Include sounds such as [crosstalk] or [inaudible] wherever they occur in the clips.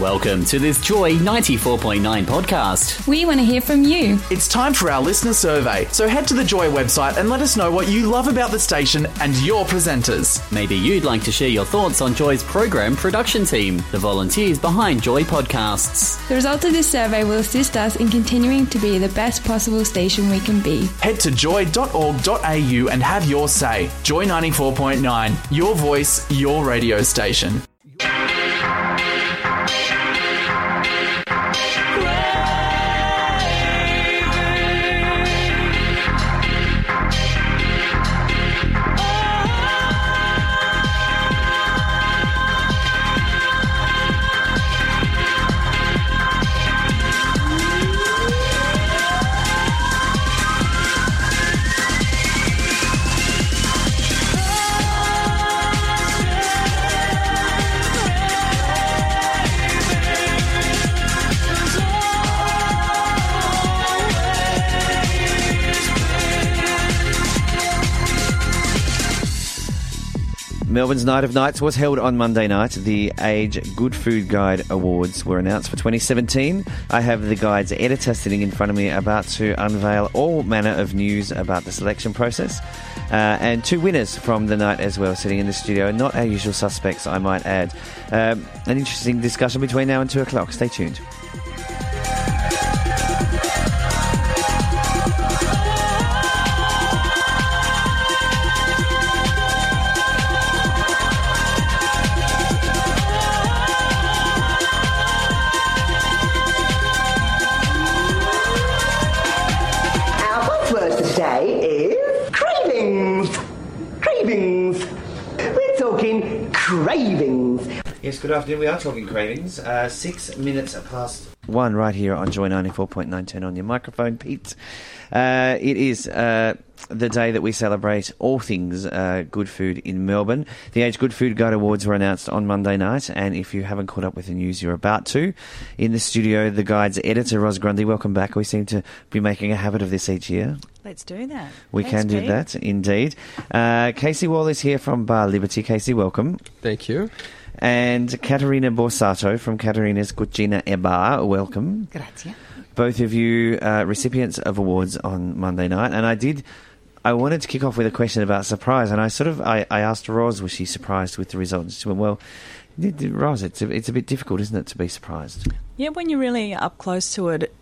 Welcome to this Joy 94.9 podcast. We want to hear from you. It's time for our listener survey, so head to the Joy website and let us know what you love about the station and your presenters. Maybe you'd like to share your thoughts on Joy's program production team, the volunteers behind Joy Podcasts. The result of this survey will assist us in continuing to be the best possible station we can be. Head to joy.org.au and have your say. Joy 94.9, your voice, your radio station. Melbourne's Night of Nights was held on Monday night. The Age Good Food Guide Awards were announced for 2017. I have the guide's editor sitting in front of me about to unveil all manner of news about the selection process. Uh, and two winners from the night as well sitting in the studio. Not our usual suspects, I might add. Um, an interesting discussion between now and 2 o'clock. Stay tuned. Good afternoon. We are talking cravings. Uh, six minutes past one, right here on Joy 94.9. Turn on your microphone, Pete. Uh, it is uh, the day that we celebrate all things uh, good food in Melbourne. The Age Good Food Guide Awards were announced on Monday night, and if you haven't caught up with the news, you're about to. In the studio, the guide's editor, Ros Grundy. Welcome back. We seem to be making a habit of this each year. Let's do that. We Thanks, can do Pete. that, indeed. Uh, Casey Wall is here from Bar Liberty. Casey, welcome. Thank you. And Caterina Borsato from Caterina's Cucina e Bar, welcome. Grazie. Both of you uh, recipients of awards on Monday night, and I did. I wanted to kick off with a question about surprise, and I sort of I, I asked Ros, was she surprised with the results? She went, "Well, Ros, it's a, it's a bit difficult, isn't it, to be surprised?" Yeah, when you're really up close to it,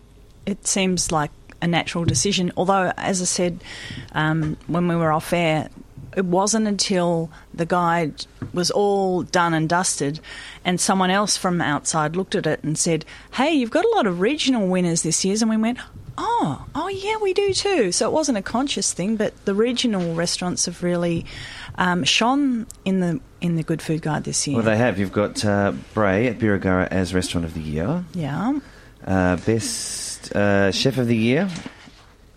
it seems like a natural decision. Although, as I said um, when we were off air, it wasn't until the guide was all done and dusted and someone else from outside looked at it and said, Hey, you've got a lot of regional winners this year. And we went, Oh, oh yeah, we do too. So it wasn't a conscious thing, but the regional restaurants have really um, shone in the in the Good Food Guide this year. Well, they have. You've got uh, Brae at Birregurra as Restaurant of the Year. yeah. Uh, best uh, Chef of the Year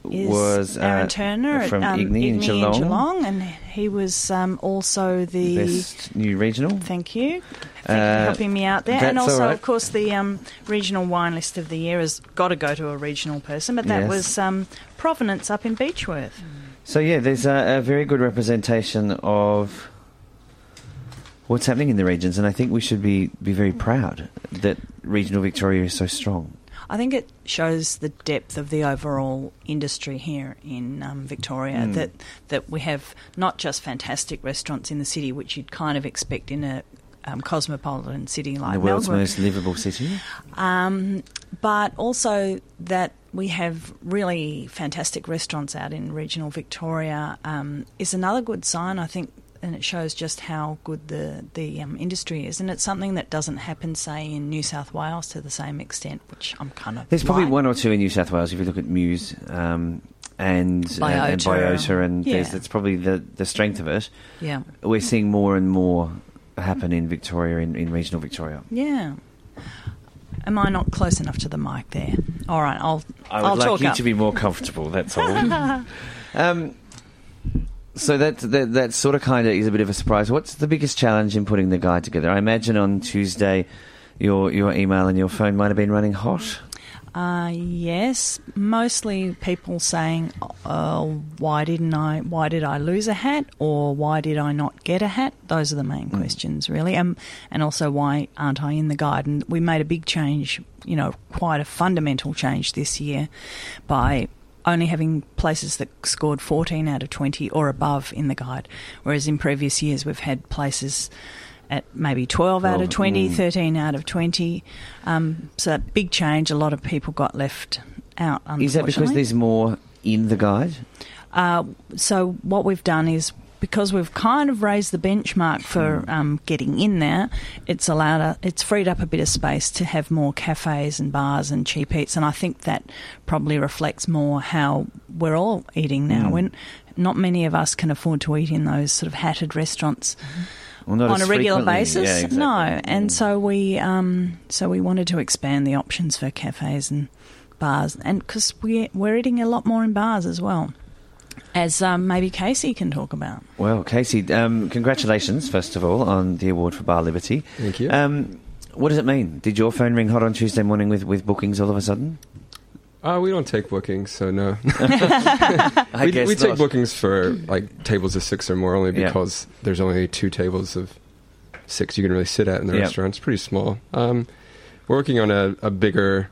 was uh, Aaron Turner from at, um, Igni, in Igni Geelong. and he was um, also the. Best New Regional. Thank you. Thank you for Uh, helping me out there. And also, right. of course, the um, regional wine list of the year has got to go to a regional person, but that Yes. was um, Provenance up in Beechworth. So yeah, there's a, a very good representation of what's happening in the regions, and I think we should be be very proud that regional Victoria is so strong. I think it shows the depth of the overall industry here in um, Victoria. Mm. That that we have not just fantastic restaurants in the city, which you'd kind of expect in a um, cosmopolitan city like the world's Melbourne. most livable city. um, but also that we have really fantastic restaurants out in regional Victoria um, is another good sign, I think, and it shows just how good the the um, industry is. And it's something that doesn't happen, say, in New South Wales to the same extent, which I'm kind of There's probably one or two in New South Wales if you look at Muse um, and, and and Biota. Biota, and there's, Yeah. that's probably the the strength of it. Yeah, We're seeing more and more happen in Victoria, in, in regional Victoria. yeah. Am I not close enough to the mic there? All right, I'll I would I'll like you up. to be more comfortable. That's all. [laughs] um, So that, that that sort of kind of is a bit of a surprise. What's the biggest challenge in putting the guide together? I imagine on Tuesday, your your email and your phone might have been running hot. Uh, yes, mostly people saying, uh, "Why didn't I? Why did I lose a hat? Or why did I not get a hat?" Those are the main questions, really, um, and also why aren't I in the guide? And we made a big change, you know, quite a fundamental change this year by only having places that scored 14 out of 20 or above in the guide, whereas in previous years we've had places at maybe 12 out of 20, 13 out of 20. Um, so a big change. A lot of people got left out. Is that because there's more in the guide? Uh, so what we've done is because we've kind of raised the benchmark for um, getting in there, it's allowed a, it's freed up a bit of space to have more cafes and bars and cheap eats, and I think that probably reflects more how we're all eating now. When not many of us can afford to eat in those sort of hatted restaurants. Well, not on a regular basis, Yeah, exactly. no, and so we um, so we wanted to expand the options for cafes and bars, and because we we're eating a lot more in bars as well, as um, maybe Casey can talk about. Well, Casey, um, congratulations first of all on the award for Bar Liberty. Thank you. Um, what does it mean? Did your phone ring hot on Tuesday morning with, with bookings all of a sudden? Uh, we don't take bookings, so no. [laughs] I [laughs] we guess we take bookings for like tables of six or more only Yeah. because there's only two tables of six you can really sit at in the Yeah. restaurant. It's pretty small. Um, we're working on a, a bigger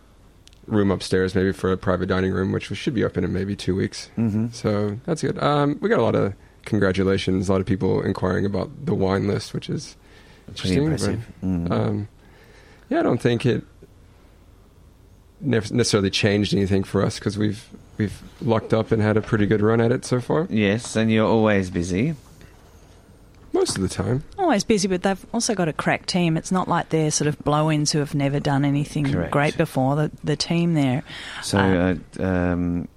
room upstairs, maybe for a private dining room, which we should be open in maybe two weeks. Mhm. So that's good. Um, we got a lot of congratulations, a lot of people inquiring about the wine list, which is Pretty interesting. impressive. but, Mm. um, yeah, I don't think it ne- necessarily changed anything for us because we've we've lucked up and had a pretty good run at it so far. yes, and you're always busy. Most of the time. Always busy, but they've also got a crack team. It's not like they're sort of blow-ins who have never done anything Correct. great before. The the team there, So, Uh, uh, um,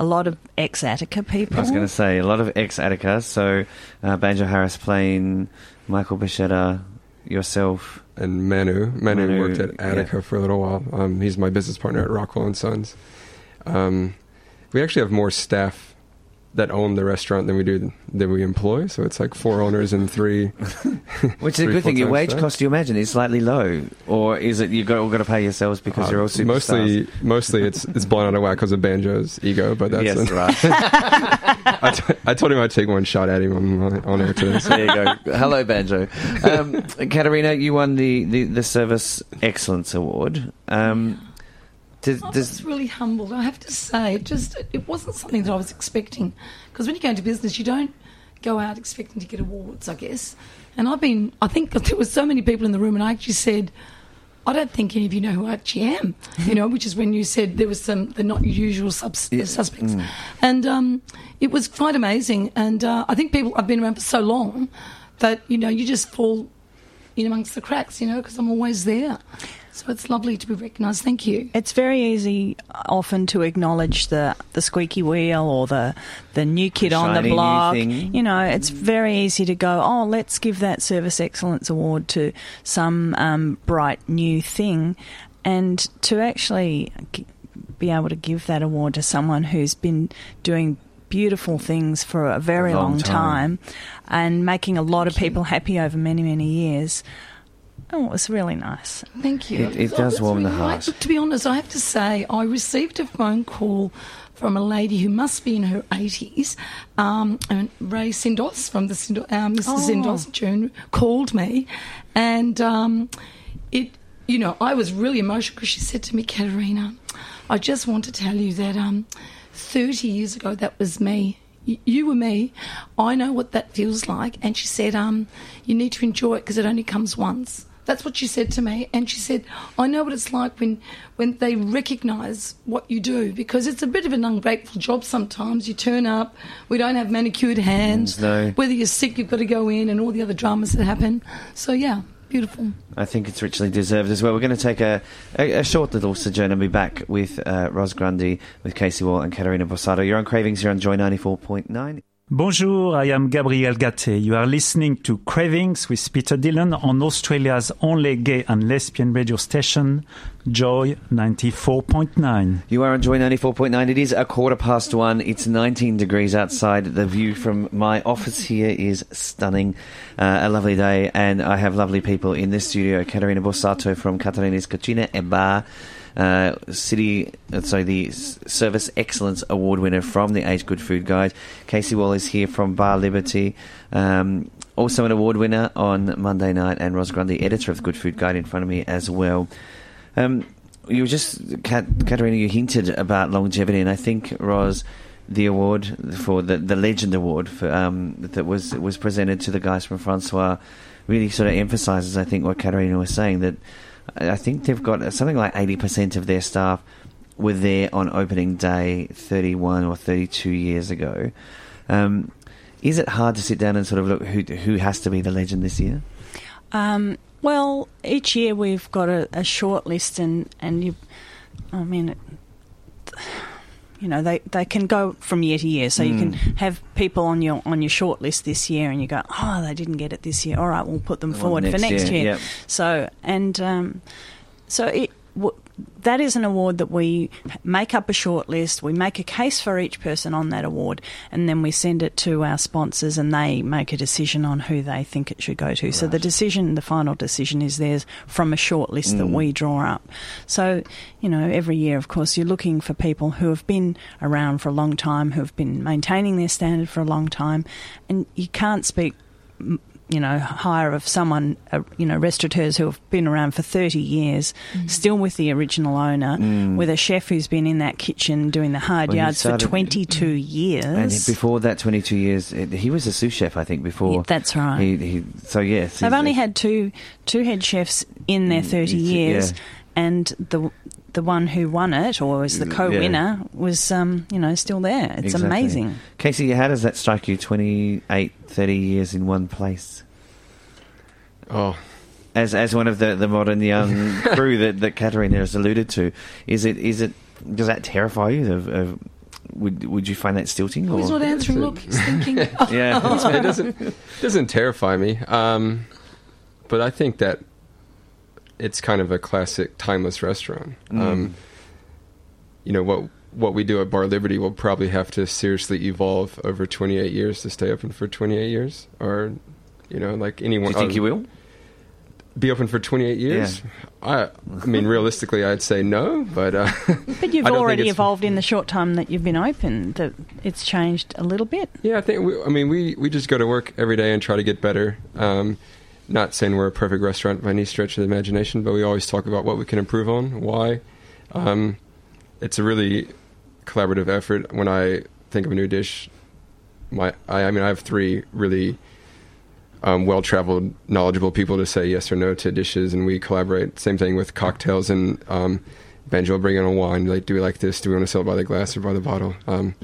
a lot of ex-Attica people. I was going to say a lot of ex Attica. So, uh, Banjo Harris Plane, Michael Bascetta, yourself. And Manu, Manu, Manu, worked at Attica yeah. for a little while. Um, he's my business partner at Rockwell and Sons. Um, we actually have more staff that own the restaurant than we do than we employ. So it's like four owners and three. [laughs] Which is a good thing. Your wage staff. cost, you imagine, is slightly low, or is it you got all got to pay yourselves because you're all Uh, superstars? mostly, mostly it's [laughs] it's blown out of whack because of Banjo's ego. But that's yes, an- right. [laughs] I, t- I told him I'd take one shot at him on, on air today. So. there you go. Hello, Banjo. Um, Caterina, you won the, the, the Service Excellence Award. Um, does, I was really humbled. I have to say, it just it wasn't something that I was expecting. Because when you go into business, you don't go out expecting to get awards, I guess. And I've been, I think [laughs] there were so many people in the room, and I actually said, I don't think any of you know who I actually am. [laughs] You know, which is when you said there was some the not usual subs- Yeah. suspects, Mm. and um, it was quite amazing. And uh, I think people I've been around for so long that you know you just fall in amongst the cracks. You know, because I'm always there. So it's lovely to be recognised. Thank you. It's very easy often to acknowledge the, the squeaky wheel or the the new kid on the block. You know, it's very easy to go, oh, let's give that Service Excellence Award to some um, bright new thing. And to actually be able to give that award to someone who's been doing beautiful things for a very A long long, time. time and making a lot of people happy over many, many years. Oh, it was really nice. Thank you. It- it Oh, does that's warm the heart. nice. Look, to be honest, I have to say, I received a phone call from a lady who must be in her 80s, um, and Ray Sindos from the Sindos, uh, Mr. Oh. Sindos June called me, and um, it, you know, I was really emotional because she said to me, Caterina, I just want to tell you that um, 30 years ago, that was me. You were me. I know what that feels like. And she said, um, you need to enjoy it because it only comes once. That's what she said to me. And she said, I know what it's like when, when they recognise what you do because it's a bit of an ungrateful job sometimes. You turn up, we don't have manicured hands. No. Whether you're sick, you've got to go in and all the other dramas that happen. So, yeah, beautiful. I think it's richly deserved as well. We're going to take a, a, a short little sojourn and be back with uh, Ros Grundy, with Casey Wall and Caterina Borsato. You're on Cravings here on Joy 94.9. Bonjour, I am Gabriel Gaté. You are listening to Cravings with Peter Dillon on Australia's only gay and lesbian radio station, Joy 94.9. You are on Joy 94.9. It is a quarter past one. It's 19 degrees outside. The view from my office here is stunning. Uh, a lovely day, and I have lovely people in this studio. Caterina Borsato from Caterina's Cucina e Bar. Uh, City, so the Service Excellence Award winner from the Age Good Food Guide. Casey Wall is here from Bar Liberty. Um, also an award winner on Monday night, and Ros Grundy, editor of the Good Food Guide, in front of me as well. Um, you were just, Kat, Caterina, you hinted about longevity, and I think, Ros, the award for the, the Legend Award for, um, that was was presented to the guys from France-Soir really sort of emphasises, I think, what Caterina was saying that I think they've got something like 80% of their staff were there on opening day 31 or 32 years ago. Um, is it hard to sit down and sort of look who who has to be the legend this year? Um, well, each year we've got a, a short list, and, and you, I mean, it, you know, they, they can go from year to year. So you can Mm. have people on your on your short list this year, and you go, oh, they didn't get it this year. All right, we'll put them Well, forward for next next year, year. yep. So and um, so it. W- that is an award that we make up a short list. We make a case for each person on that award, and then we send it to our sponsors, and they make a decision on who they think it should go to. So the decision, the final decision, is theirs from a short list that Mm. we draw up. So you know, every year, of course, you're looking for people who have been around for a long time, who have been maintaining their standard for a long time, and you can't speak. You know, hire of someone, uh, you know, restaurateurs who have been around for 30 years, still with the original owner, Mm. with a chef who's been in that kitchen doing the hard Well, yards started- for 22 years. And before that, 22 years, it- he was a sous chef, I think, before. Yeah, that's right. He, he, so, yes. They've only had two two head chefs in their 30 years, yeah. and the the one who won it, or was the co-winner, was um, you know still there. It's Exactly. amazing. Casey, how does that strike you? 28, 30 years in one place? Oh. As, as one of the, the modern young [laughs] crew that, that Caterina has alluded to, is it is it does that terrify you? Of, of, would would you find that stilting? Oh, he's not answering. Look, he's thinking. [laughs] Yeah. it doesn't it doesn't terrify me. Um, but I think that it's kind of a classic timeless restaurant. Mm. Um, you know what what we do at Bar Liberty will probably have to seriously evolve over 28 years to stay open for 28 years, or you know, like anyone. Do you think uh, you will? Be open for 28 years? I, I mean, realistically, I'd say no, but uh, [laughs] But you've I don't think already evolved in the short time that you've been open. That it's changed a little bit. Yeah, I think. We, I mean, we we just go to work every day and try to get better. Um, not saying we're a perfect restaurant by any stretch of the imagination, but we always talk about what we can improve on, why. Um, it's a really collaborative effort. When I think of a new dish, my I, I mean, I have three really um, well-traveled, knowledgeable people to say yes or no to dishes, and we collaborate. Same thing with cocktails and um, Banjo will bring in a wine. Like, do we like this? Do we want to sell it by the glass or by the bottle? Um,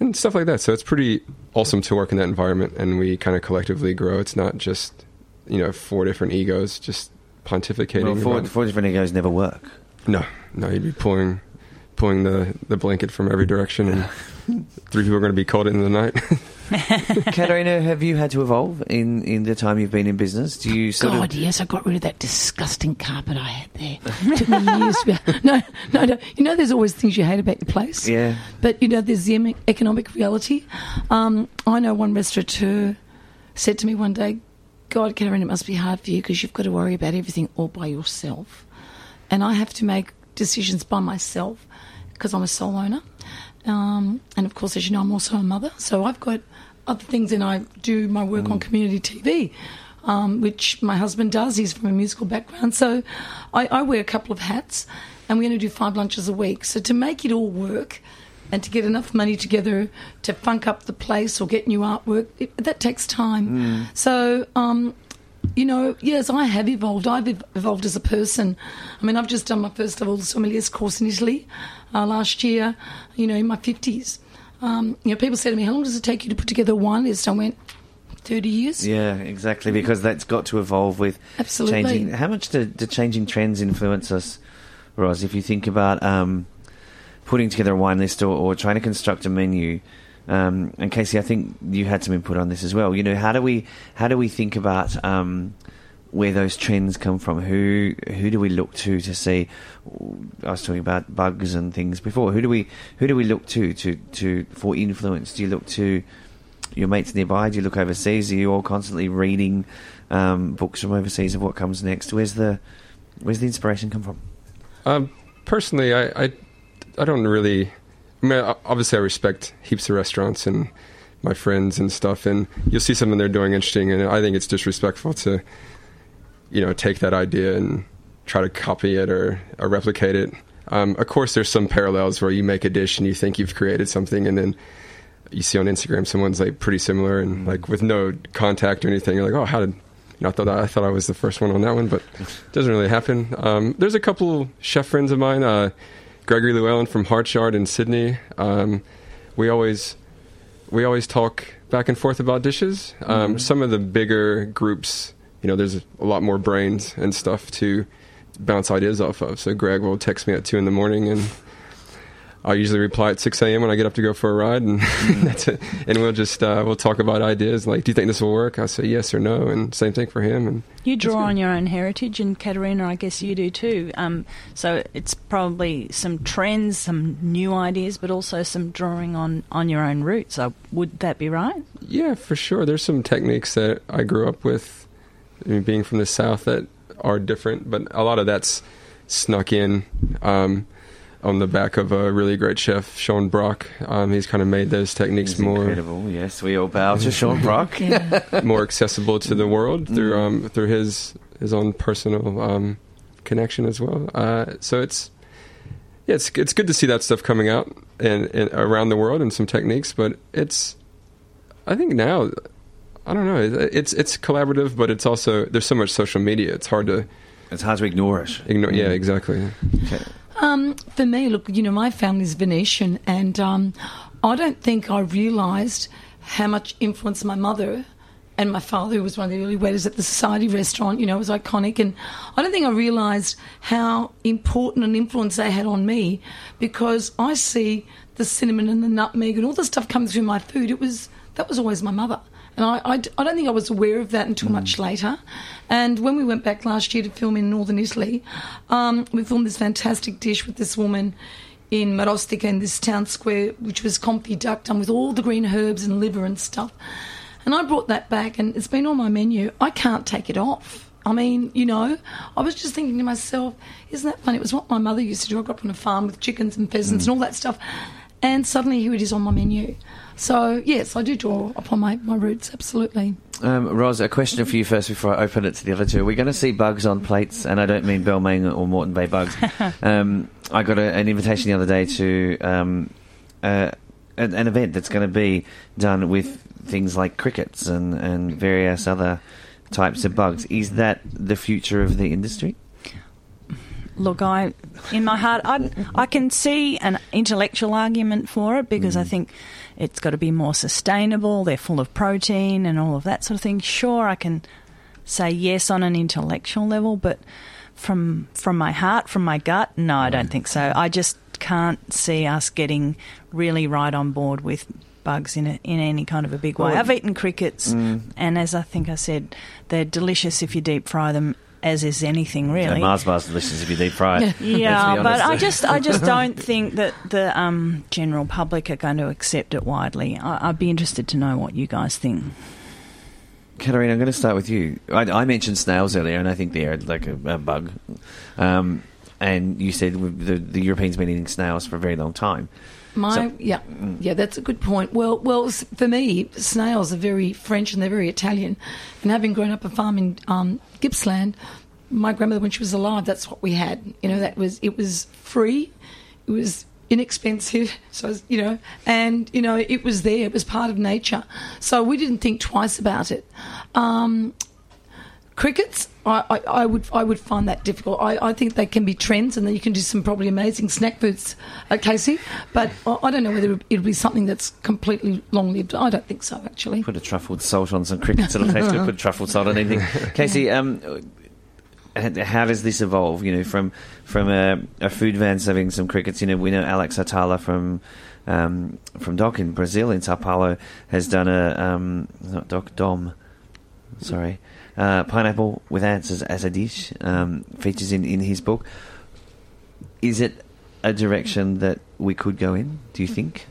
and stuff like that. So it's pretty awesome to work in that environment, and we kind of collectively grow. It's not just you know four different egos just pontificating. Well, four, about- four different egos never work. no, no, you'd be pulling pulling the the blanket from every direction, and [laughs] three people are going to be called in the night. [laughs] [laughs] Caterina, have you had to evolve in, in the time you've been in business? Do you sort God, of yes, I got rid of that disgusting carpet I had there. Took me years. No, no, no. You know, there's always things you hate about your place. Yeah. But you know, there's the economic reality. Um, I know one restaurateur said to me one day, "God, Karen, it must be hard for you because you've got to worry about everything all by yourself, and I have to make decisions by myself because I'm a sole owner, um, and of course, as you know, I'm also a mother, so I've got other things, and I do my work on community TV." Um, which my husband does. He's from a musical background. So I, I wear a couple of hats, and we're going to do five lunches a week. So to make it all work, and to get enough money together to funk up the place or get new artwork, it, that takes time. So, um, you know, yes, I have evolved. I've evolved as a person. I mean, I've just done my first of all sommeliers course in Italy uh, last year, you know, in my 50s. Um, you know, people say to me, how long does it take you to put together a wine list? I went, 30 years. Yeah, exactly. Because that's got to evolve with Absolutely. changing. How much do, do changing trends influence us, Ros? If you think about um, putting together a wine list or, or trying to construct a menu, Um, and Casey, I think you had some input on this as well. You know, how do we how do we think about um, where those trends come from? Who who do we look to to see? I was talking about bugs and things before. Who do we who do we look to to to for influence? Do you look to your mates nearby? Do you look overseas? Are you all constantly reading um, books from overseas of what comes next? Where's the where's the inspiration come from? Um, personally, I, I I don't really. I mean, obviously, I respect heaps of restaurants and my friends and stuff, and you'll see something they're doing interesting, and I think it's disrespectful to, you know, take that idea and try to copy it or, or replicate it. Um, of course, there's some parallels where you make a dish and you think you've created something, and then you see on Instagram someone's like pretty similar and like with no contact or anything. You're like, oh, how did? You know, I thought I thought I was the first one on that one, but it doesn't really happen. Um, there's a couple chef friends of mine. Uh, Gregory Llewellyn from Hartsyard in Sydney. Um, we always we always talk back and forth about dishes. Um, Mm-hmm. Some of the bigger groups, you know, there's a lot more brains and stuff to bounce ideas off of. So Greg will text me at two in the morning, and I usually reply at six a.m. when I get up to go for a ride, and [laughs] that's it. And we'll just uh, we'll talk about ideas. Like, do you think this will work? I say yes or no, and same thing for him. And You draw on your own heritage, and Caterina, I guess you do too. Um, so it's probably some trends, some new ideas, but also some drawing on, on your own roots. Uh, would that be right? Yeah, for sure. There's some techniques that I grew up with, I mean, being from the South, that are different, but a lot of that's snuck in um, on the back of a really great chef, Sean Brock. Um, he's kind of made those techniques He's more incredible. Yes, we all bow to Sean [laughs] Brock. [laughs] more accessible to the world through um, through his his own personal um, connection as well. Uh, so it's yeah, it's it's good to see that stuff coming out and, and around the world and some techniques, but it's I think now I don't know it's it's collaborative, but it's also there's so much social media. It's hard to it's hard to ignore it. Ignore, yeah, exactly. Um, for me, look, you know, my family's Venetian, and um, I don't think I realised how much influence my mother and my father, who was one of the early waiters at the Society restaurant, you know, was iconic. And I don't think I realised how important an influence they had on me because I see the cinnamon and the nutmeg and all the stuff coming through my food. It was that was always my mother. And I, I, I don't think I was aware of that until much later. And when we went back last year to film in northern Italy, um, we filmed this fantastic dish with this woman in Marostica in this town square, which was confit duck done with all the green herbs and liver and stuff. And I brought that back, and it's been on my menu. I can't take it off. I mean, you know, I was just thinking to myself, isn't that funny? It was what my mother used to do. I grew up on a farm with chickens and pheasants and all that stuff. And suddenly here it is on my menu. So, yes, I do draw upon my, my roots, absolutely. Um, Ros, a question for you first before I open it to the other two. We're going to see bugs on plates, and I don't mean Balmain or Moreton Bay bugs. [laughs] um, I got a, an invitation the other day to um, uh, an, an event that's going to be done with things like crickets and, and various other types of bugs. Is that the future of the industry? Look, I, in my heart, I, I can see an intellectual argument for it because I think it's got to be more sustainable. They're full of protein and all of that sort of thing. Sure, I can say yes on an intellectual level, but from from my heart, from my gut, no, I don't think so. I just can't see us getting really right on board with bugs in a, in any kind of a big way. I've eaten crickets, Mm. and as I think I said, they're delicious if you deep fry them. As is anything, really. And Mars bar's delicious if you deep fry it. Yeah, but. I just I just [laughs] don't think that the um, general public are going to accept it widely. I, I'd be interested to know what you guys think. Caterina, I'm going to start with you. I, I mentioned snails earlier, and I think they're like a, a bug. Um, and you said the, the Europeans have been eating snails for a very long time. My So- yeah, yeah, that's a good point. Well, well, for me, snails are very French and they're very Italian. And having grown up a farm in um, Gippsland, my grandmother, when she was alive, that's what we had. You know, that was it was free, it was inexpensive. [laughs] So you know, and you know, it was there. It was part of nature. So we didn't think twice about it. Um, crickets, I, I, I would I would find that difficult. I, I think they can be trends, and then you can do some probably amazing snack foods, uh, Casey. But I, I don't know whether it'll be something that's completely long lived. I don't think so, actually. Put a truffled salt on some crickets. It'll taste good. Put truffled salt on anything. [laughs] Casey, um, how does this evolve? You know, from from a, a food van serving some crickets. You know, we know Alex Atala from um, from Doc in Brazil, in Sao Paulo, has done a um, not Doc Dom, sorry, uh, pineapple with ants as, as a dish. Um, features in, in his book. Is it a direction that we could go in? Do you think?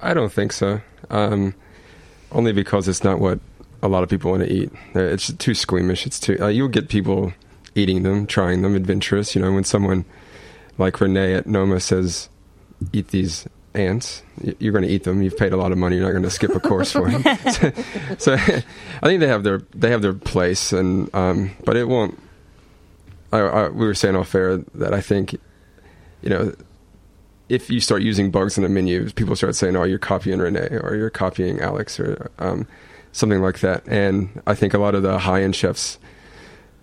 I don't think so. Um, only because it's not what a lot of people want to eat. It's too squeamish. It's too. Uh, you'll get people eating them, trying them, adventurous. You know, when someone like Renee at Noma says, "Eat these ants," you're going to eat them. You've paid a lot of money. You're not going to skip a course for them. [laughs] so, so I think they have their they have their place, and um, but it won't. I, I, we were saying off air that I think, you know, if you start using bugs in the menu, people start saying, "Oh, you're copying Renee," or "You're copying Alex," or um, something like that. And I think a lot of the high-end chefs,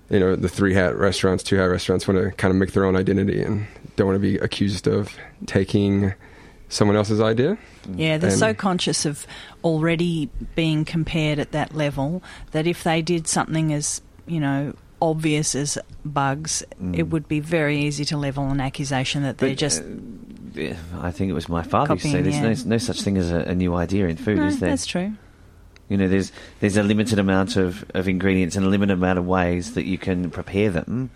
you know, the three hat restaurants, two hat restaurants, want to kind of make their own identity and don't want to be accused of taking someone else's idea. Yeah, they're And- so conscious of already being compared at that level that if they did something as, you know, obvious as bugs, it would be very easy to level an accusation that they're But, just. uh, yeah, I think it was my father who Copying, said there's yeah. no, no such thing as a, a new idea in food, no, is there? that's true. You know, there's there's a limited amount of, of ingredients and a limited amount of ways that you can prepare them.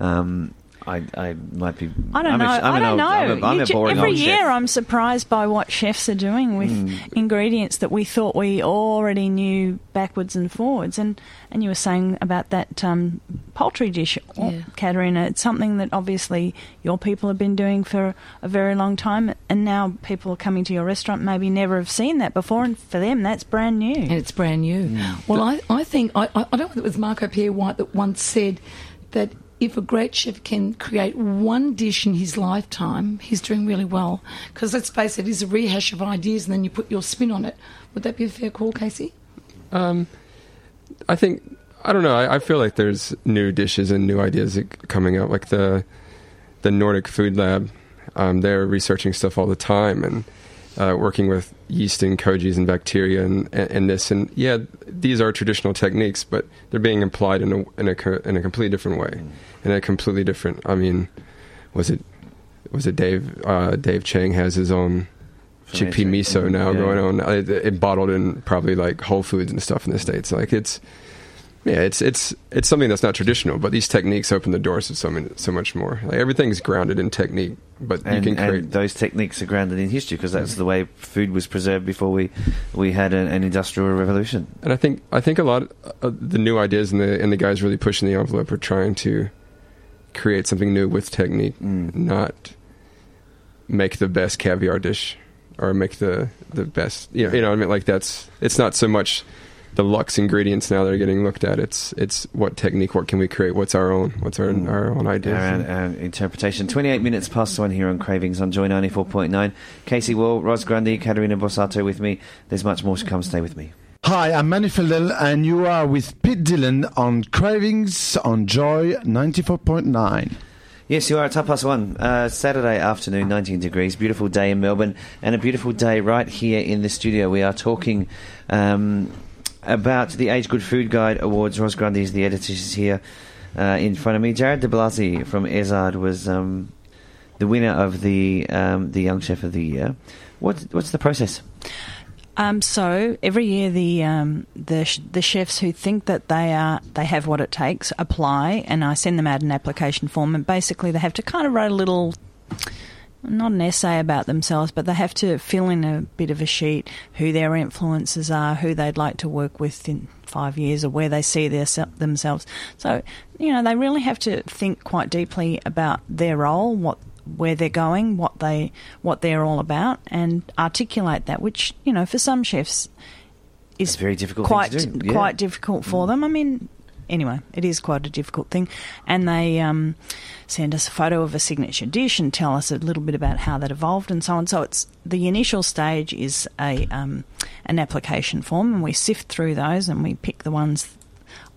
Um, I, I might be. I don't I'm know. A, I'm I don't old, know. I'm a, I'm You a ju- boring every old year, chef. I'm surprised by what chefs are doing with Mm. ingredients that we thought we already knew backwards and forwards. And and you were saying about that um, poultry dish, oh, Yeah. Caterina. It's something that obviously your people have been doing for a very long time, and now people are coming to your restaurant maybe never have seen that before, and for them that's brand new. and it's brand new. Well, I, I think, I, I I don't know if it was Marco Pierre White that once said that if a great chef can create one dish in his lifetime, he's doing really well. Because let's face it, it's a rehash of ideas and then you put your spin on it. Would that be a fair call, Casey? Um, I think I don't know. I, I feel like there's new dishes and new ideas coming out. Like the the Nordic Food Lab, um, they're researching stuff all the time and uh, working with yeast and kojis and bacteria and, and, and this. And yeah, these are traditional techniques, but they're being applied in a in a in a completely different way, in a completely different. I mean, was it was it Dave uh, Dave Chang has his own chickpea miso now Yeah. going on. It bottled in probably like Whole Foods and stuff in the states. Like it's yeah, it's it's it's something that's not traditional, but these techniques open the doors to so many, so much more. Like everything's grounded in technique, but and, you can create. and those techniques are grounded in history because that's the way food was preserved before we we had an, an industrial revolution. And I think I think a lot of the new ideas and the and the guys really pushing the envelope are trying to create something new with technique, mm. not make the best caviar dish or make the the best. You know, you know what I mean? Like that's it's not so much the Lux ingredients now that are getting looked at. It's it's what technique, what can we create, what's our own, what's our our own ideas. Our, our interpretation. 28 minutes past one here on Cravings on Joy 94.9. Casey Wall, Ros Grundy, Caterina Borsato with me. There's much more to come. Stay with me. Hi, I'm Manny Feldel, and you are with Pete Dillon on Cravings on Joy 94.9. Yes, you are at top plus one. Uh, Saturday afternoon, 19 degrees. Beautiful day in Melbourne, and a beautiful day right here in the studio. We are talking um, about the Age Good Food Guide Awards. Ros Grundy is the editor. Here uh, in front of me. Jarrod Di Blasi from Ezard was um, the winner of the um, the Young Chef of the Year. What, what's the process? Um, so every year, the um, the sh- the chefs who think that they are they have what it takes apply, and I send them out an application form, and basically they have to kind of write a little. Not an essay about themselves, but they have to fill in a bit of a sheet who their influences are, who they'd like to work with in five years, or where they see their, themselves. So, you know, they really have to think quite deeply about their role, what where they're going, what they what they're all about, and articulate that. Which you know, for some chefs, is It's very difficult quite to do, yeah. quite difficult for mm. them. I mean, anyway, it is quite a difficult thing, and they um, send us a photo of a signature dish and tell us a little bit about how that evolved and so on. So it's the initial stage is a um, an application form, and we sift through those and we pick the ones.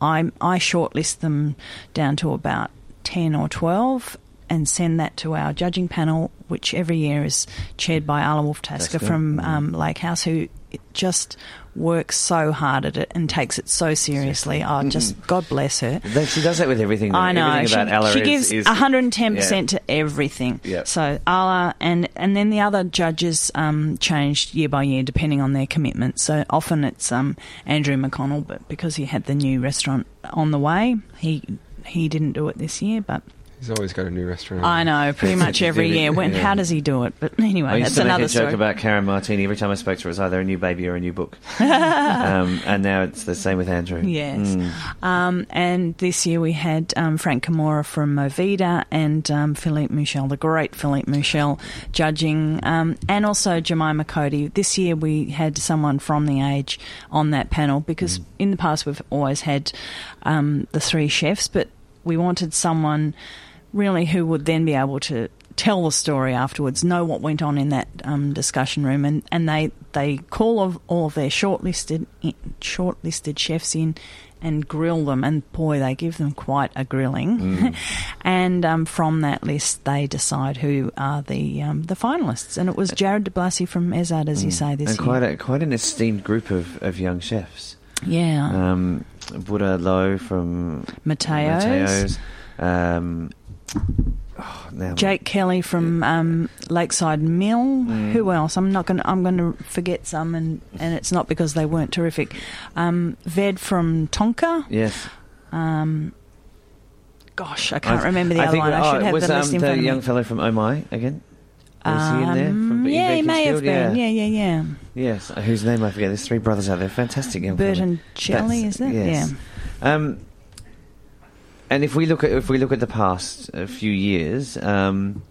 I I shortlist them down to about ten or twelve. And send that to our judging panel, which every year is chaired by Alla Wolf Tasker from Mhm. um, Lake House, who just works so hard at it and takes it so seriously. Oh, just God bless her. She does that with everything. though. I know. Everything about she, she is- gives is, 110% to everything. Yeah. So Alla and and then the other judges um, changed year by year depending on their commitment. So often it's um, Andrew McConnell, but because he had the new restaurant on the way, he he didn't do it this year. But He's always got a new restaurant. I know pretty [laughs] much every year. When Yeah. how does he do it? But anyway, I used that's to make another a joke story. about Karen Martini. Every time I spoke to her, it was either a new baby or a new book. [laughs] um, and now it's the same with Andrew. Yes. Mm. Um, and this year we had um, Frank Camorra from Movida and um, Philippe Mouchel, the great Philippe Mouchel, judging, um, and also Gemima Cody. This year we had someone from the age on that panel because in the past we've always had um, the three chefs, but we wanted someone really who would then be able to tell the story afterwards, know what went on in that um, discussion room, and, and they they call of all of their shortlisted shortlisted chefs in and grill them, and boy, they give them quite a grilling. [laughs] and um, from that list, they decide who are the um, the finalists, and it was Jarrod Di Blasi from Ezard, as you say this and year. quite a, quite an esteemed group of, of young chefs. yeah, Um, Buddha Lo from Mateos. Mateos. Um, oh, now Jake Kelly from um, Lakeside Mill. Mm. Who else? I'm not going. to I'm going to forget some, and, and it's not because they weren't terrific. Um, Ved from Tonka. Yes. Um, gosh, I can't I- remember the I other think, one. I oh, should have was, the um, list in the front of young fellow from Oh My again. Was he in there? Um, yeah, he may have been. Yeah, yeah, yeah. Yes, uh, whose name I forget. There's three brothers out there. Fantastic young Bert and Shelley, is it? Yes. Um, and if we look at if we look at the past few years, um,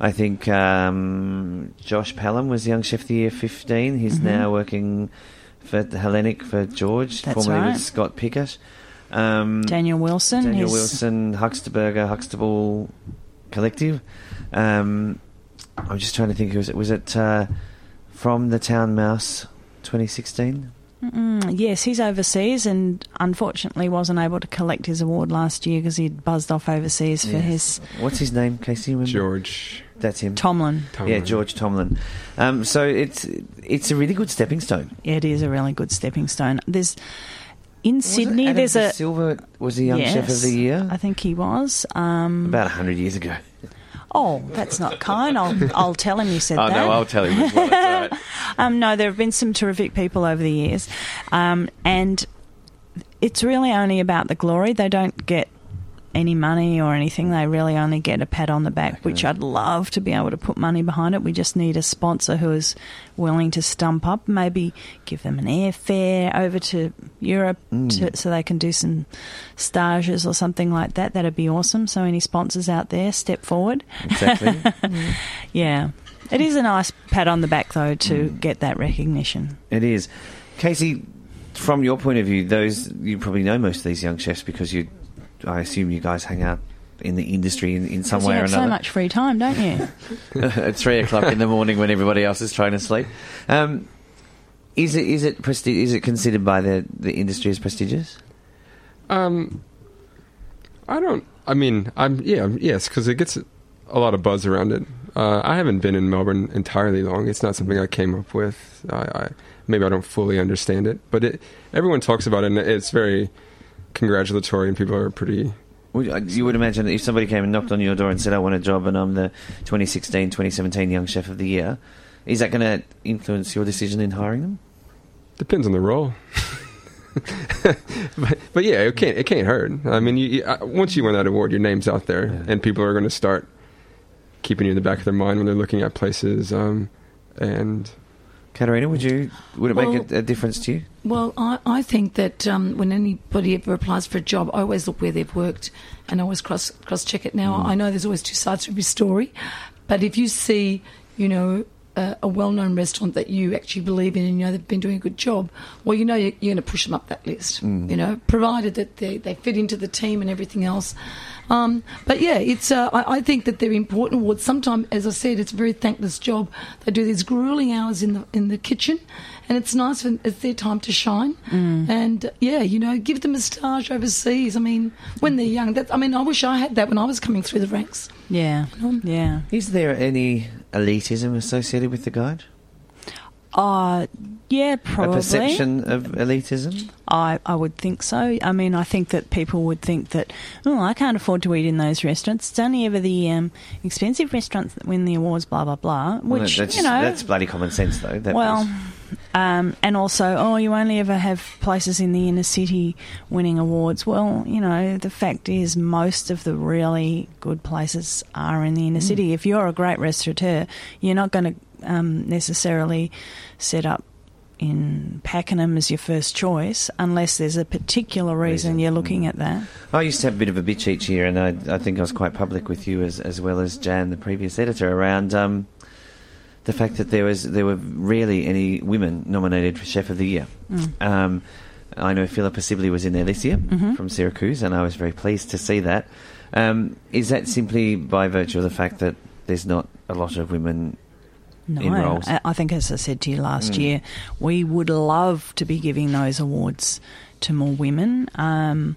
I think um, Josh Pelham was young chef of the year 15. He's Mhm. now working for the Hellenic for George, That's formerly right. with Scott Pickett. Um, Daniel Wilson. Daniel Wilson, Huxtaburger, Huxtable Collective. Um, I'm just trying to think. who Was it was it uh, from the Town Mouse 2016? Mm, yes, he's overseas and unfortunately wasn't able to collect his award last year because he'd buzzed off overseas for Yes. his What's his name, Casey? Remember? George. That's him. Tomlin. Yeah, George Tomlin. Um, so it's it's a really good stepping stone. Yeah, it is a really good stepping stone. There's in Sydney. Adam There's a Silver was the young chef of the year I think he was. Um, about hundred years ago. Oh, that's not kind. I'll [laughs] I'll tell him you said oh that. no, I'll tell him well. [laughs] Um, no, there have been some terrific people over the years, um, and it's really only about the glory. They don't get any money or anything. They really only get a pat on the back, which I'd love to be able to put money behind it. We just need a sponsor who is willing to stump up, maybe give them an airfare over to Europe to, mm. so they can do some stages or something like that. That'd be awesome. So, any sponsors out there, step forward. Exactly. [laughs] Yeah. It is a nice pat on the back, though, to mm. get that recognition. It is, Casey. From your point of view, those you probably know most of these young chefs because you, I assume you guys hang out in the industry in, in some 'Cause way you or have so much free time, don't you? [laughs] at three o'clock in the morning when everybody else is trying to sleep. Um, is it is it presti- is it considered by the the industry as prestigious? Um, I don't. I mean, I'm yeah, yes, because it gets a lot of buzz around it. Uh, I haven't been in Melbourne entirely long. It's not something I came up with. I, I maybe I don't fully understand it, but it everyone talks about it, and it's very congratulatory, and people are pretty. You would imagine that if somebody came and knocked on your door and said, "I want a job," and I'm the 2016, 2017 Young Chef of the Year, is that going to influence your decision in hiring them? Depends on the role. [laughs] but, but yeah, it can't it can't hurt. I mean, you, you, uh, once you win that award, your name's out there, and people are going to start keeping you in the back of their mind when they're looking at places. Um, and Caterina, would you would it make a, a difference to you? Well, I, I think that um, when anybody ever applies for a job, I always look where they've worked and I always cross cross check it. Now, I know there's always two sides to every story, but if you see, you know, a, a well known restaurant that you actually believe in and you know they've been doing a good job, well, you know you're, you're going to push them up that list, you know, provided that they, they fit into the team and everything else. Um, but yeah, it's. Uh, I, I think that they're important awards. Sometimes, as I said, it's a very thankless job. They do these grueling hours in the in the kitchen, and it's nice when it's their time to shine. And uh, yeah, you know, give them a stage overseas. I mean, when they're young. That I mean, I wish I had that when I was coming through the ranks. Yeah, yeah. Is there any elitism associated with the guide? Uh, yeah, probably. A perception of elitism? I, I would think so. I mean, I think that people would think that, oh, I can't afford to eat in those restaurants. It's only ever the um, expensive restaurants that win the awards, blah, blah, blah. Which, that's, you know. that's bloody common sense, though. Well, um, and also, oh, you only ever have places in the inner city winning awards. Well, you know, the fact is, most of the really good places are in the inner Mm. city. If you're a great restaurateur, you're not going to um, necessarily set up in Pakenham as your first choice unless there's a particular reason, you're looking Mm. at that. I used to have a bit of a bitch each year, and I, I think I was quite public with you as, as well as Jan, the previous editor, around um, the fact that there was there were rarely any women nominated for Chef of the Year. Mm. Um, I know Philippa Sibley was in there this year Mhm. from Syracuse, and I was very pleased to see that. Um, is that simply by virtue of the fact that there's not a lot of women No? I, I think, as I said to you last Mm. year, we would love to be giving those awards to more women, um,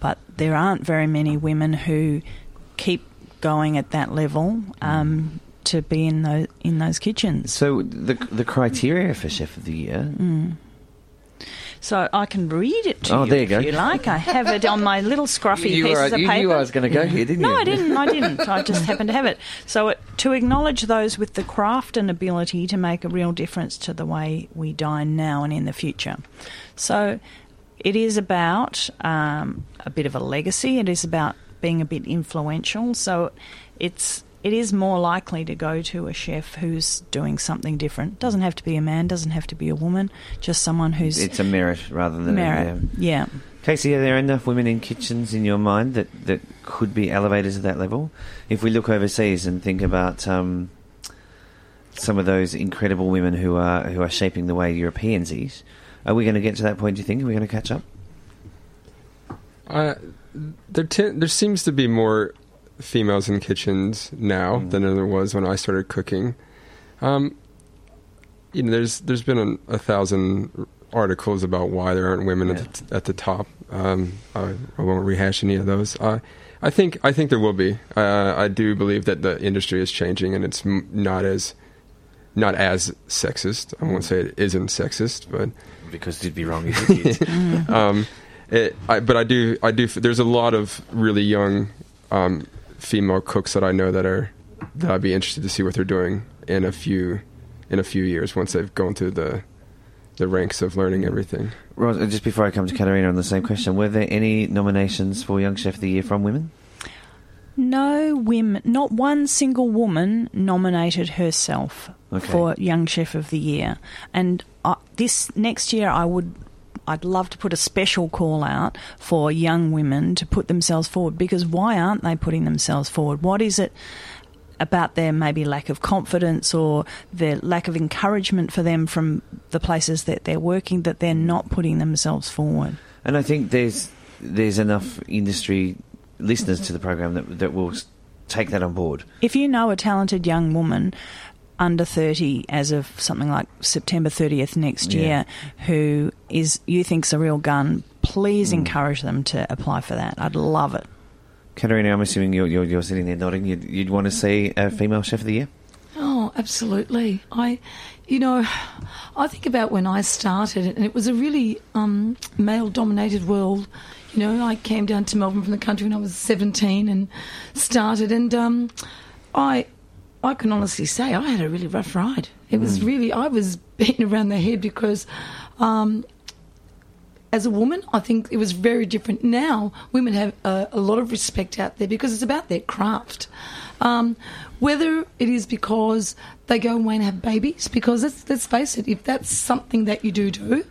but there aren't very many women who keep going at that level um, to be in those in those kitchens. So the the criteria for Chef of the Year. Mm. So I can read it to Oh, you there you if go. you like. I have it on my little scruffy You pieces were- of you paper. knew I was gonna go here, didn't no, you? No, I didn't. I didn't. I just happened to have it. So it, to acknowledge those with the craft and ability to make a real difference to the way we dine now and in the future. So it is about um, a bit of a legacy. It is about being a bit influential. So it's it is more likely to go to a chef who's doing something different. Doesn't have to be a man. Doesn't have to be a woman. Just someone who's It's a merit rather than merit. A, yeah. Casey, are there enough women in kitchens in your mind that, that could be elevated to that level? If we look overseas and think about um, some of those incredible women who are who are shaping the way Europeans eat, are we going to get to that point? Do you think are we going to catch up? Uh, there, te- there seems to be more females in kitchens now than there was when I started cooking. Um, you know, there's there's been a, a thousand articles about why there aren't women at, the, at the top. Um, I, I won't rehash any of those. I I think I think there will be. Uh, I do believe that the industry is changing and it's m- not as not as sexist. I won't say it isn't sexist, but because you'd be wrong if it did. [laughs] um, it, I, but I do, I do. There's a lot of really young um, female cooks that I know that are that I'd be interested to see what they're doing in a few in a few years once they've gone through the the ranks of learning everything. Ros, just before I come to Caterina on the same question, were there any nominations for Young Chef of the Year from women? No women, not one single woman nominated herself Okay. for Young Chef of the Year. And uh, this next year, I would, I'd love to put a special call out for young women to put themselves forward. Because why aren't they putting themselves forward? What is it? About their maybe lack of confidence or their lack of encouragement for them from the places that they're working that they're not putting themselves forward. And I think there's there's enough industry listeners to the program that that will take that on board. If you know a talented young woman under 30 as of something like September 30th next Yeah. year who is you think's a real gun, please Mm. encourage them to apply for that. I'd love it. Caterina, I'm assuming you're, you're, you're sitting there nodding. You'd, you'd want to see a female chef of the year? Oh, absolutely. I, you know, I think about when I started, and it was a really um, male-dominated world. You know, I came down to Melbourne from the country when I was 17 and started, and um, I, I can honestly say I had a really rough ride. It was really, I was [laughs] beaten around the head because. Um, as a woman, I think it was very different. Now, women have a, a lot of respect out there because it's about their craft. Um, whether it is because they go away and have babies, because let's, let's face it, if that's something that you do do,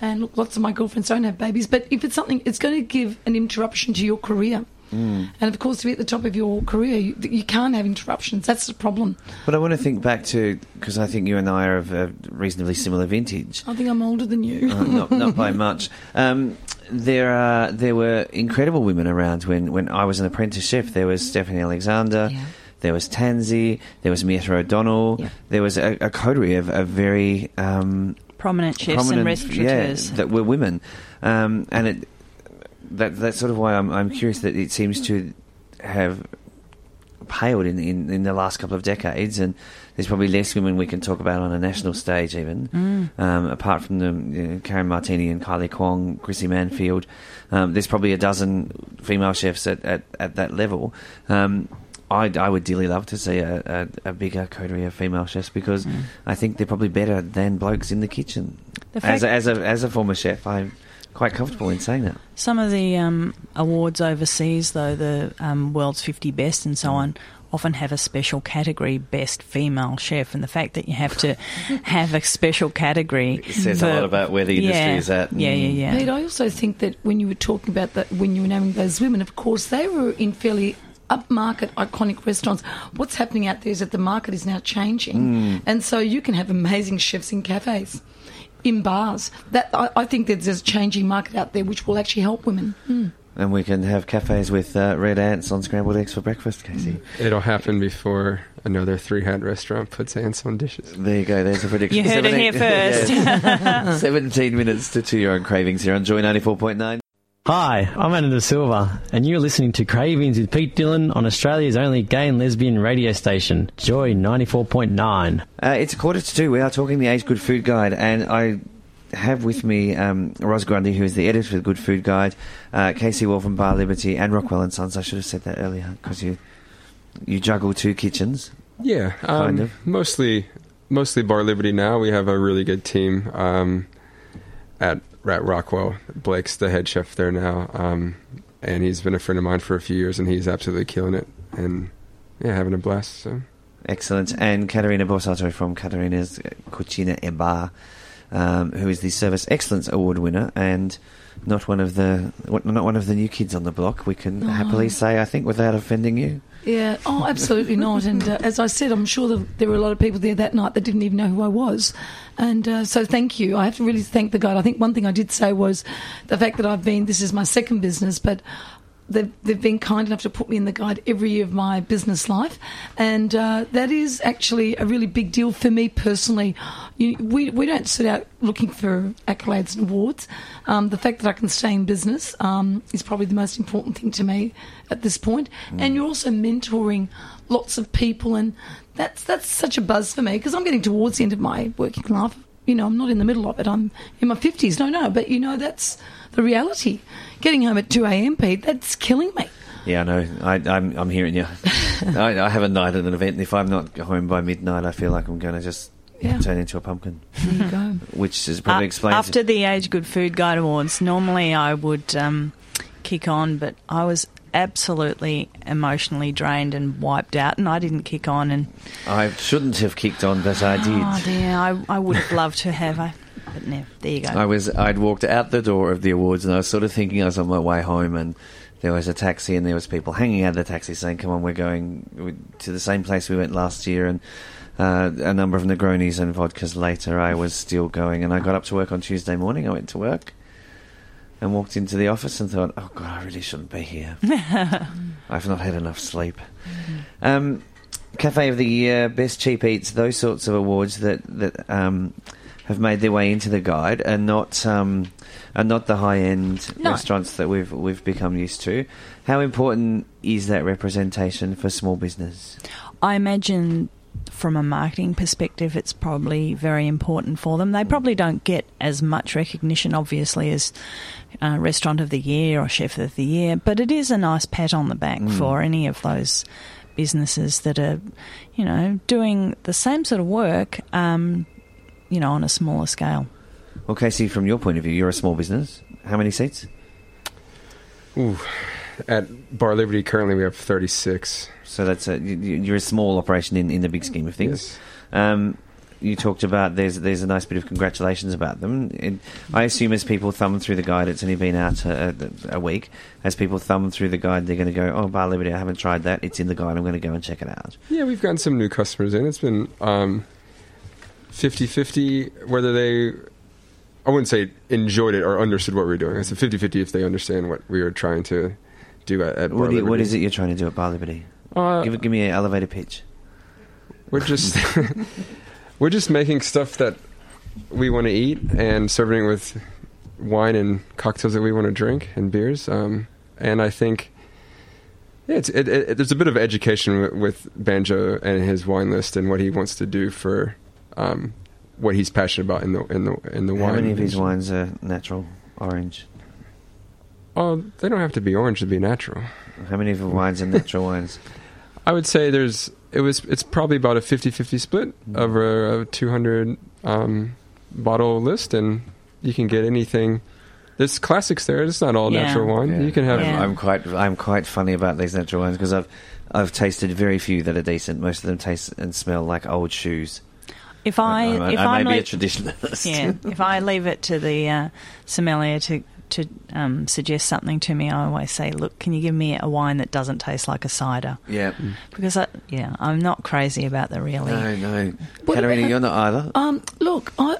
and look, lots of my girlfriends don't have babies, but if it's something, it's going to give an interruption to your career. Mm. And of course, to be at the top of your career, you, you can't have interruptions. That's the problem. But I want to think back to, because I think you and I are of a reasonably similar vintage. I think I'm older than you. Uh, not, not by [laughs] much. Um, there are there were incredible women around when, when I was an apprentice chef. There was Stephanie Alexander, there was Tansy, there was Mietta O'Donnell, there was a, a coterie of, of very um, Prominent chefs and prominent- restaurateurs. yeah, that were women, um, and it, that that's sort of why I'm I'm curious that it seems to have paled in, in, in the last couple of decades, and there's probably less women we can talk about on a national stage, even Mm. um, apart from the you know, Karen Martini and Kylie Kwong, Chrissy Manfield. Um, there's probably a dozen female chefs at, at, at that level. Um, I, I would dearly love to see a, a, a bigger coterie of female chefs because I think they're probably better than blokes in the kitchen. The as, a, as, a, as a former chef, I'm quite comfortable in saying that. Some of the um, awards overseas, though, the um, world's 50 best and Mm. so on, often have a special category, best female chef. And the fact that you have to [laughs] have a special category It says a lot about where the industry yeah, is at. Yeah, yeah, yeah. Pete, I also think that when you were talking about that, when you were naming those women, of course, they were in fairly upmarket, iconic restaurants. What's happening out there is that the market is now changing, Mm. and so you can have amazing chefs in cafes, in bars. That I, I think that there's a changing market out there which will actually help women. Mm. And we can have cafes with uh, red ants on scrambled eggs for breakfast, Casey. It'll happen before another three hat restaurant puts ants on dishes. There you go. There's a prediction. You heard it here first. [laughs] [laughs] 17 minutes to two. You're on Cravings here on Joy 94.9. Hi, I'm Anna De Silva, and you're listening to Cravings with Pete Dillon on Australia's only gay and lesbian radio station, Joy 94.9. Uh, it's a quarter to two. We are talking the Age Good Food Guide, and I have with me um, Ros Grundy, who is the editor of the Good Food Guide, uh, Casey Wall from Bar Liberty, and Rockwell and Sons. I should have said that earlier because you you juggle two kitchens. Yeah, um, Kind of. Mostly, mostly Bar Liberty now. We have a really good team um, at Rat Rockwell. Blake's the head chef there now, um, and he's been a friend of mine for a few years, and he's absolutely killing it, and yeah, having a blast. So Excellent. And Caterina Borsato from Caterina's Cucina e Bar, um, who is the Service Excellence Award winner and not one of the not one of the new kids on the block. We can No. happily say, I think, without offending you. Yeah, oh, absolutely not. And uh, as I said, I'm sure there were a lot of people there that night that didn't even know who I was. And uh, so thank you. I have to really thank the guide. I think one thing I did say was the fact that I've been, this is my second business, but they've, they've been kind enough to put me in the guide every year of my business life. And uh, that is actually a really big deal for me personally. You, we, we don't set out looking for accolades and awards. Um, the fact that I can stay in business um, is probably the most important thing to me at this point. And you're also mentoring lots of people, and that's that's such a buzz for me because I'm getting towards the end of my working life. You know, I'm not in the middle of it. I'm in my fifties. No, no, but you know that's the reality. Getting home at two a.m. Pete, that's killing me. Yeah, I know. I, I'm, I'm hearing you. [laughs] I, I have a night at an event, and if I'm not home by midnight, I feel like I'm going to just Yeah. turn into a pumpkin. There you go. [laughs] Which is probably Uh, explains. After the Age Good Food Guide Awards, normally I would um, kick on, but I was absolutely emotionally drained and wiped out, and I didn't kick on. And I shouldn't have kicked on, but I did. oh dear, I, I would have loved to have. I, but no, there you go. I was I'd walked out the door of the awards and I was sort of thinking I was on my way home and there was a taxi and there was people hanging out of the taxi saying, "Come on, we're going to the same place we went last year." And uh, a number of Negronis and vodkas later, I was still going and I got up to work on Tuesday morning. I went to work and walked into the office and thought, "Oh God, I really shouldn't be here. [laughs] I've not had enough sleep." Um, Cafe of the Year, Best Cheap Eats, those sorts of awards that that um, have made their way into the guide are not um, are not the high end No. restaurants that we've we've become used to. How important is that representation for small business? I imagine from a marketing perspective, it's probably very important for them. They probably don't get as much recognition, obviously, as uh, Restaurant of the Year or Chef of the Year, but it is a nice pat on the back Mm. for any of those businesses that are, you know, doing the same sort of work, um, you know, on a smaller scale. Well, Casey, from your point of view, you're a small business. How many seats? Ooh, at Bar Liberty currently we have 36. So that's a, you- you- you're a small operation in, in the big scheme of things. Um, you talked about there's there's a nice bit of congratulations about them. And I assume as people thumb through the guide, it's only been out a, a, a week. As people thumb through the guide, they're going to go, "Oh, Bar Liberty, I haven't tried that. It's in the guide. I'm going to go and check it out." Yeah, we've gotten some new customers in. It's been um, 50-50 whether they I wouldn't say enjoyed it or understood what we were doing. It's a 50-50 if they understand what we were trying to do at, at What, do you, what Liberty. is it you're trying to do at Bar Liberty? Uh, give give me an elevator pitch. We're just [laughs] we're just making stuff that we want to eat and serving it with wine and cocktails that we want to drink and beers. Um, and I think Yeah, it's, it, it, there's a bit of education with, with Banjo and his wine list and what he wants to do for um, what he's passionate about in the in the in the How wine. many of his industry. wines are natural orange? Oh, they don't have to be orange to be natural. How many of the wines are natural [laughs] wines? I would say there's it was it's probably about a 50-50 split Mm. over a 200 um, bottle list, and you can get anything. There's classics there. It's not all Yeah. natural wine. Yeah. You can have. I'm, I'm quite I'm quite funny about these natural wines because I've I've tasted very few that are decent. Most of them taste and smell like old shoes. If I, I, if I I'm may be a leave- traditionalist. yeah, if I leave it to the uh, sommelier to to um, suggest something to me, I always say, "Look, can you give me a wine that doesn't taste like a cider?" Yeah. because I, yeah, I'm not crazy about the really. No, no. What Caterina, about- you're not either. Um, look, I,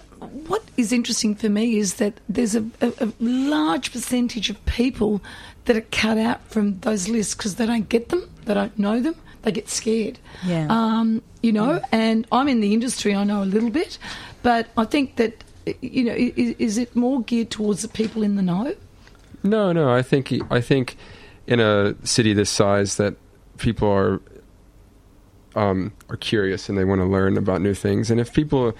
what is interesting for me is that there's a, a, a large percentage of people that are cut out from those lists because they don't get them, they don't know them, they get scared. Yeah. Um, you know, and I'm in the industry, I know a little bit, but I think that, you know, is, is it more geared towards the people in the know? No, no. I think I think in a city this size that people are um, are curious and they want to learn about new things. And if people,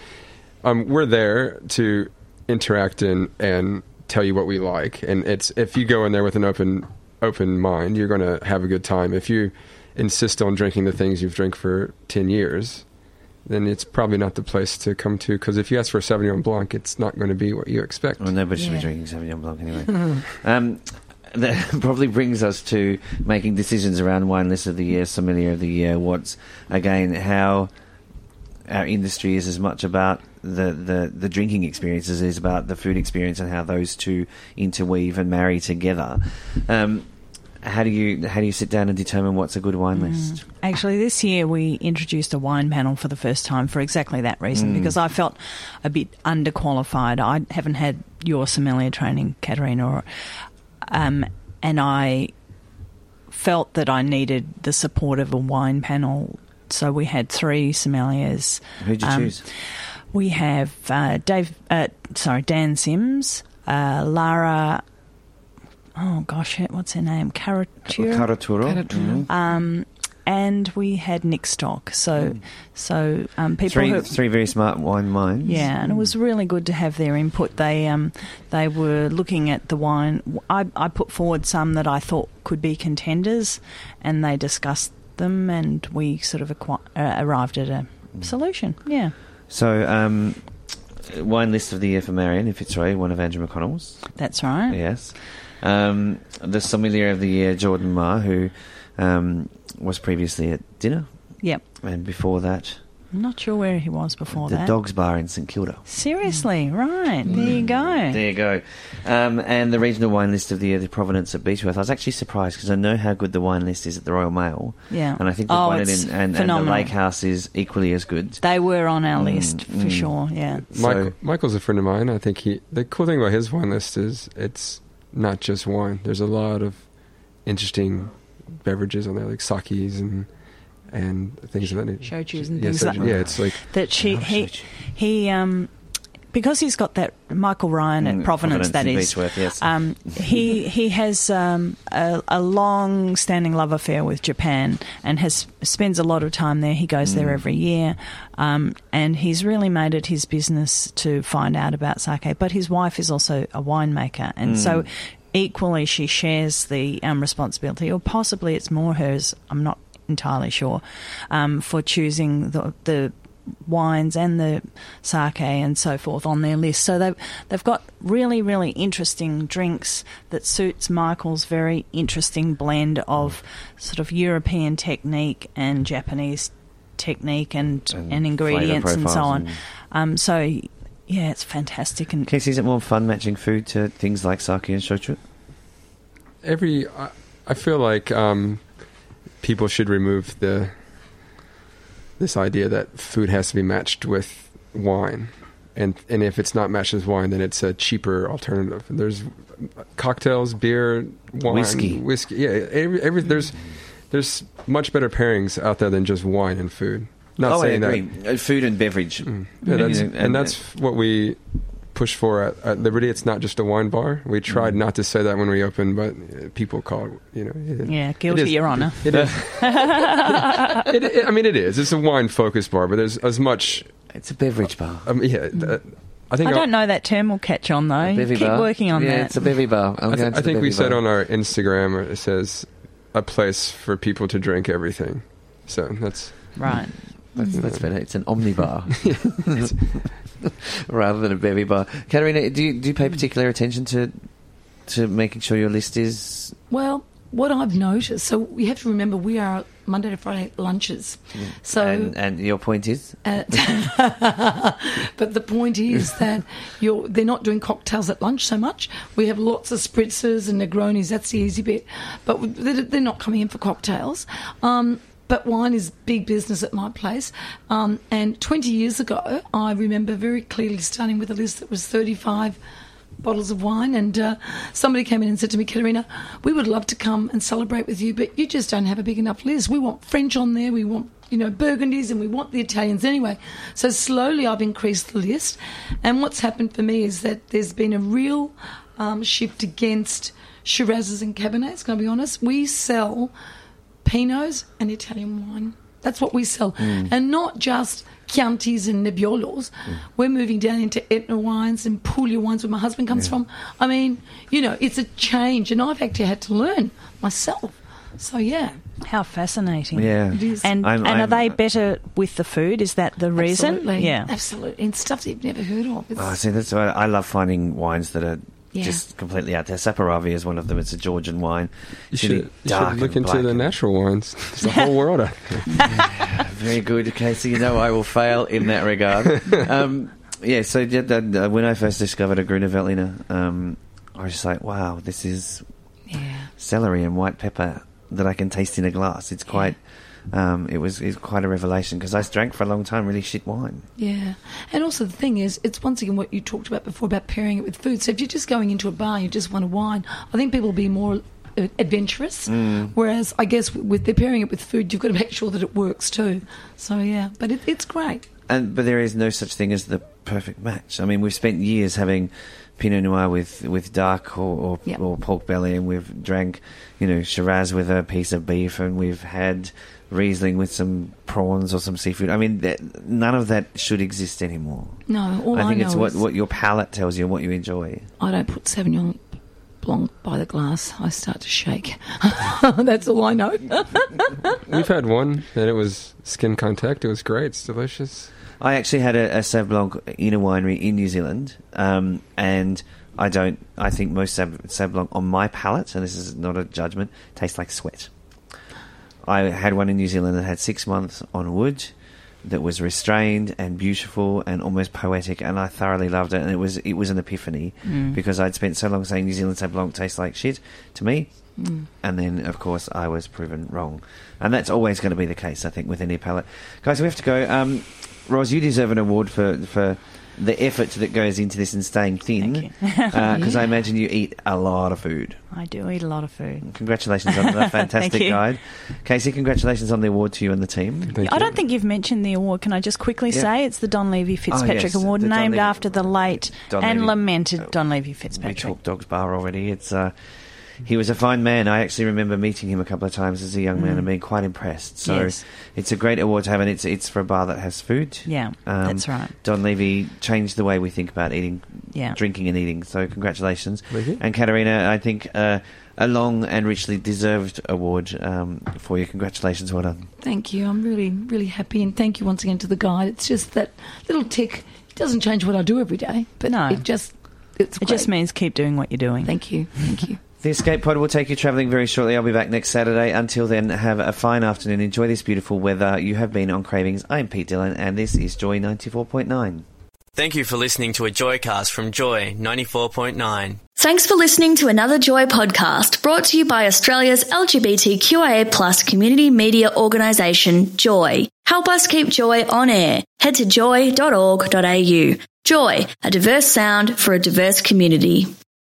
um, we're there to interact and and tell you what we like. And it's if you go in there with an open open mind, you're going to have a good time. If you insist on drinking the things you've drank for ten years. Then it's probably not the place to come to because if you ask for a Sauvignon Blanc, it's not going to be what you expect. Well, nobody should be drinking Sauvignon Blanc anyway. [laughs] um, that [laughs] probably brings us to making decisions around wine list of the year, sommelier of the year. What's again how our industry is as much about the, the, the drinking experience as it is about the food experience and how those two interweave and marry together. Um, how do you how do you sit down and determine what's a good wine list? Actually, this year we introduced a wine panel for the first time for exactly that reason, Mm. because I felt a bit underqualified. I haven't had your sommelier training, Caterina, or, um, and I felt that I needed the support of a wine panel. So we had three sommeliers. Who'd you Um, choose? We have uh, Dave, uh, sorry, Dan Sims, uh, Lara. Oh gosh, what's her name? Caratura. Caraturo. Mhm. Um, and we had Nick Stock. So, so um, people Three who, three very smart wine minds. yeah, and it was really good to have their input. They um, they were looking at the wine. I, I put forward some that I thought could be contenders, and they discussed them, and we sort of acqui- uh, arrived at a solution. Yeah, So, um, wine list of the year for Marion, if it's right, one of Andrew McConnell's. that's right. Yes. Um, the sommelier of the year, Jordan Ma, who um, was previously at dinner, Yep. and before that, I'm not sure where he was before the that. Dogs Bar in St Kilda. Seriously, right? There you go. There you go. Um, and the regional wine list of the year, the Provenance at Beechworth. I was actually surprised because I know how good the wine list is at the Royal Mail. Yeah. And I think we've Oh, won it's in, and, and the phenomenal. Lake House is equally as good. They were on our Mm, list for mm. sure. Yeah. Michael, Michael's a friend of mine. I think he. The cool thing about his wine list is it's not just wine. There's a lot of interesting beverages on there, like sakis and and things of that nature. Shochus and yeah, things soju- like yeah, it's like that she he he um because he's got that Michael Ryan at Mm, Provenance, Provenance that is Beechworth, yes. um he he has um a, a long standing love affair with Japan and has spends a lot of time there he goes there Mm. every year um and he's really made it his business to find out about sake but his wife is also a winemaker and so Mm. equally she shares the um, responsibility or possibly it's more hers I'm not entirely sure um, for choosing the the wines and the sake and so forth on their list. So they've they've got really really interesting drinks that suits Michael's very interesting blend of sort of European technique and Japanese technique and and, ingredients and so on. and- Um, so yeah, it's fantastic and Casey, is it more fun matching food to things like sake and shochu? every. I, I feel like um, people should remove the this idea that food has to be matched with wine, and and if it's not matched with wine, then it's a cheaper alternative. There's cocktails, beer, wine, Whiskey. whiskey. Yeah, every, every there's there's much better pairings out there than just wine and food. Not oh, saying I that agree. Uh, Food and beverage. Yeah, that's, And- and that's what we push for at, at Liberty. It's not just a wine bar. We tried Mm. not to say that when we opened, but uh, people call it, you know. It, Yeah, guilty, is- Your Honour. It is. [laughs] it, it, I mean, it is. It's a wine focused bar, but there's as much. It's a beverage bar. Um, yeah, th- I think I don't know that term will catch on though. Keep bar. working on yeah, that. it's a bevy bar. I'm I, going th- to I the think we bevy said bar. on our Instagram uh, it says a place for people to drink everything. So that's right. That's, that's better. It's an omnibar [laughs] [laughs] rather than a bevy bar. Caterina, do you, do you pay particular attention to to making sure your list is? Well, what I've noticed, so we have to remember we are Monday to Friday lunches. So and, and your point is, Uh, [laughs] but the point is that you're, they're not doing cocktails at lunch so much. We have lots of spritzers and Negronis. That's the easy bit. But they're, they're not coming in for cocktails. Um, but wine is big business at my place. Um, and 20 years ago, I remember very clearly starting with a list that was 35 bottles of wine, and uh, somebody came in and said to me, Caterina, we would love to come and celebrate with you, but you just don't have a big enough list. We want French on there, we want you know Burgundies, and we want the Italians anyway. So slowly, I've increased the list, and what's happened for me is that there's been a real um, shift against Shirazes and Cabernets. Can I be honest? We sell Pinots and Italian wine. That's what we sell, Mm. and not just Chiantis and Nebbiolos. We're moving down into Etna wines and Puglia wines, where my husband comes from. I mean, you know, it's a change, and I've actually had to learn myself. So yeah, How fascinating. Yeah. It is. And I'm- and are I'm- they better with the food? Is that the reason? Absolutely. Yeah. absolutely, and stuff that you've never heard of. It's, oh, see, that's why I love finding wines that are. Yeah. Just completely out there. Saperavi is one of them. It's a Georgian wine. you should, really you should look into black the natural wines. There's a whole world out there. [laughs] Very good, Casey. You know I will fail in that regard. um, yeah, so yeah, uh, when I first discovered a Grüner Veltliner, um, I was just like, wow, this is celery and white pepper that I can taste in a glass. It's quite, um, it was it's quite a revelation because I drank for a long time really shit wine. Yeah. And also, the thing is, it's once again what you talked about before about pairing it with food. So if you're just going into a bar, and you just want a wine, I think people will be more uh, adventurous. Mm. Whereas, I guess with they're pairing it with food, you've got to make sure that it works too. So, yeah. But it, it's great. And but there is no such thing as the perfect match. I mean, we've spent years having Pinot Noir with, with duck or or, Yep. or pork belly, and we've drank, you know, Shiraz with a piece of beef, and we've had Riesling with some prawns or some seafood. I mean, that, none of that should exist anymore. No, all I, I think know it's what is what your palate tells you and what you enjoy. I don't put Sauvignon Blanc by the glass. I start to shake. [laughs] That's all I know. [laughs] We've had one, and it was skin contact. It was great. It's delicious. I actually had a, a Sauv Blanc in a winery in New Zealand, um, and I don't. I think most Sauv, Sauv Blanc on my palate, and this is not a judgment, tastes like sweat. I had one in New Zealand that had six months on wood, that was restrained and beautiful and almost poetic, and I thoroughly loved it. And it was it was an epiphany Mm. because I'd spent so long saying New Zealand Sauv Blanc tastes like shit to me, Mm. and then of course I was proven wrong, and that's always going to be the case, I think, with any palate. Guys, we have to go. Um, Ros, you deserve an award for for the effort that goes into this and staying thin, because Yeah. I imagine you eat a lot of food. I do eat a lot of food. Congratulations on [laughs] that fantastic guide, Casey. Congratulations on the award to you and the team. I don't think you've mentioned the award. Can I just quickly Yeah. say it's the Donlevy Fitzpatrick yes, Award, the named Levy- after the late Don and Levy. lamented Donlevy Fitzpatrick. We Fitzpatrick. talked Dogs Bar already. It's uh, he was a fine man. I actually remember meeting him a couple of times as a young man Mm. and being quite impressed. So Yes. it's a great award to have, and it's it's for a bar that has food. Yeah, Um, that's right. Donlevy changed the way we think about eating, Yeah. drinking, and eating. So congratulations, Thank you. and Caterina. I think uh, a long and richly deserved award um, for you. Congratulations, well done. Thank you. I'm really, really happy, and thank you once again to the guide. It's just that little tick. It doesn't change what I do every day, but No. it just it's It just means keep doing what you're doing. Thank you. Thank you. The Escape Pod will take you travelling very shortly. I'll be back next Saturday. Until then, have a fine afternoon. Enjoy this beautiful weather. You have been on Cravings. I'm Pete Dillon, and this is Joy 94.9. Thank you for listening to a Joycast from Joy 94.9. Thanks for listening to another Joy podcast brought to you by Australia's LGBTQIA plus community media organisation, Joy. Help us keep Joy on air. Head to joy.org.au. Joy, a diverse sound for a diverse community.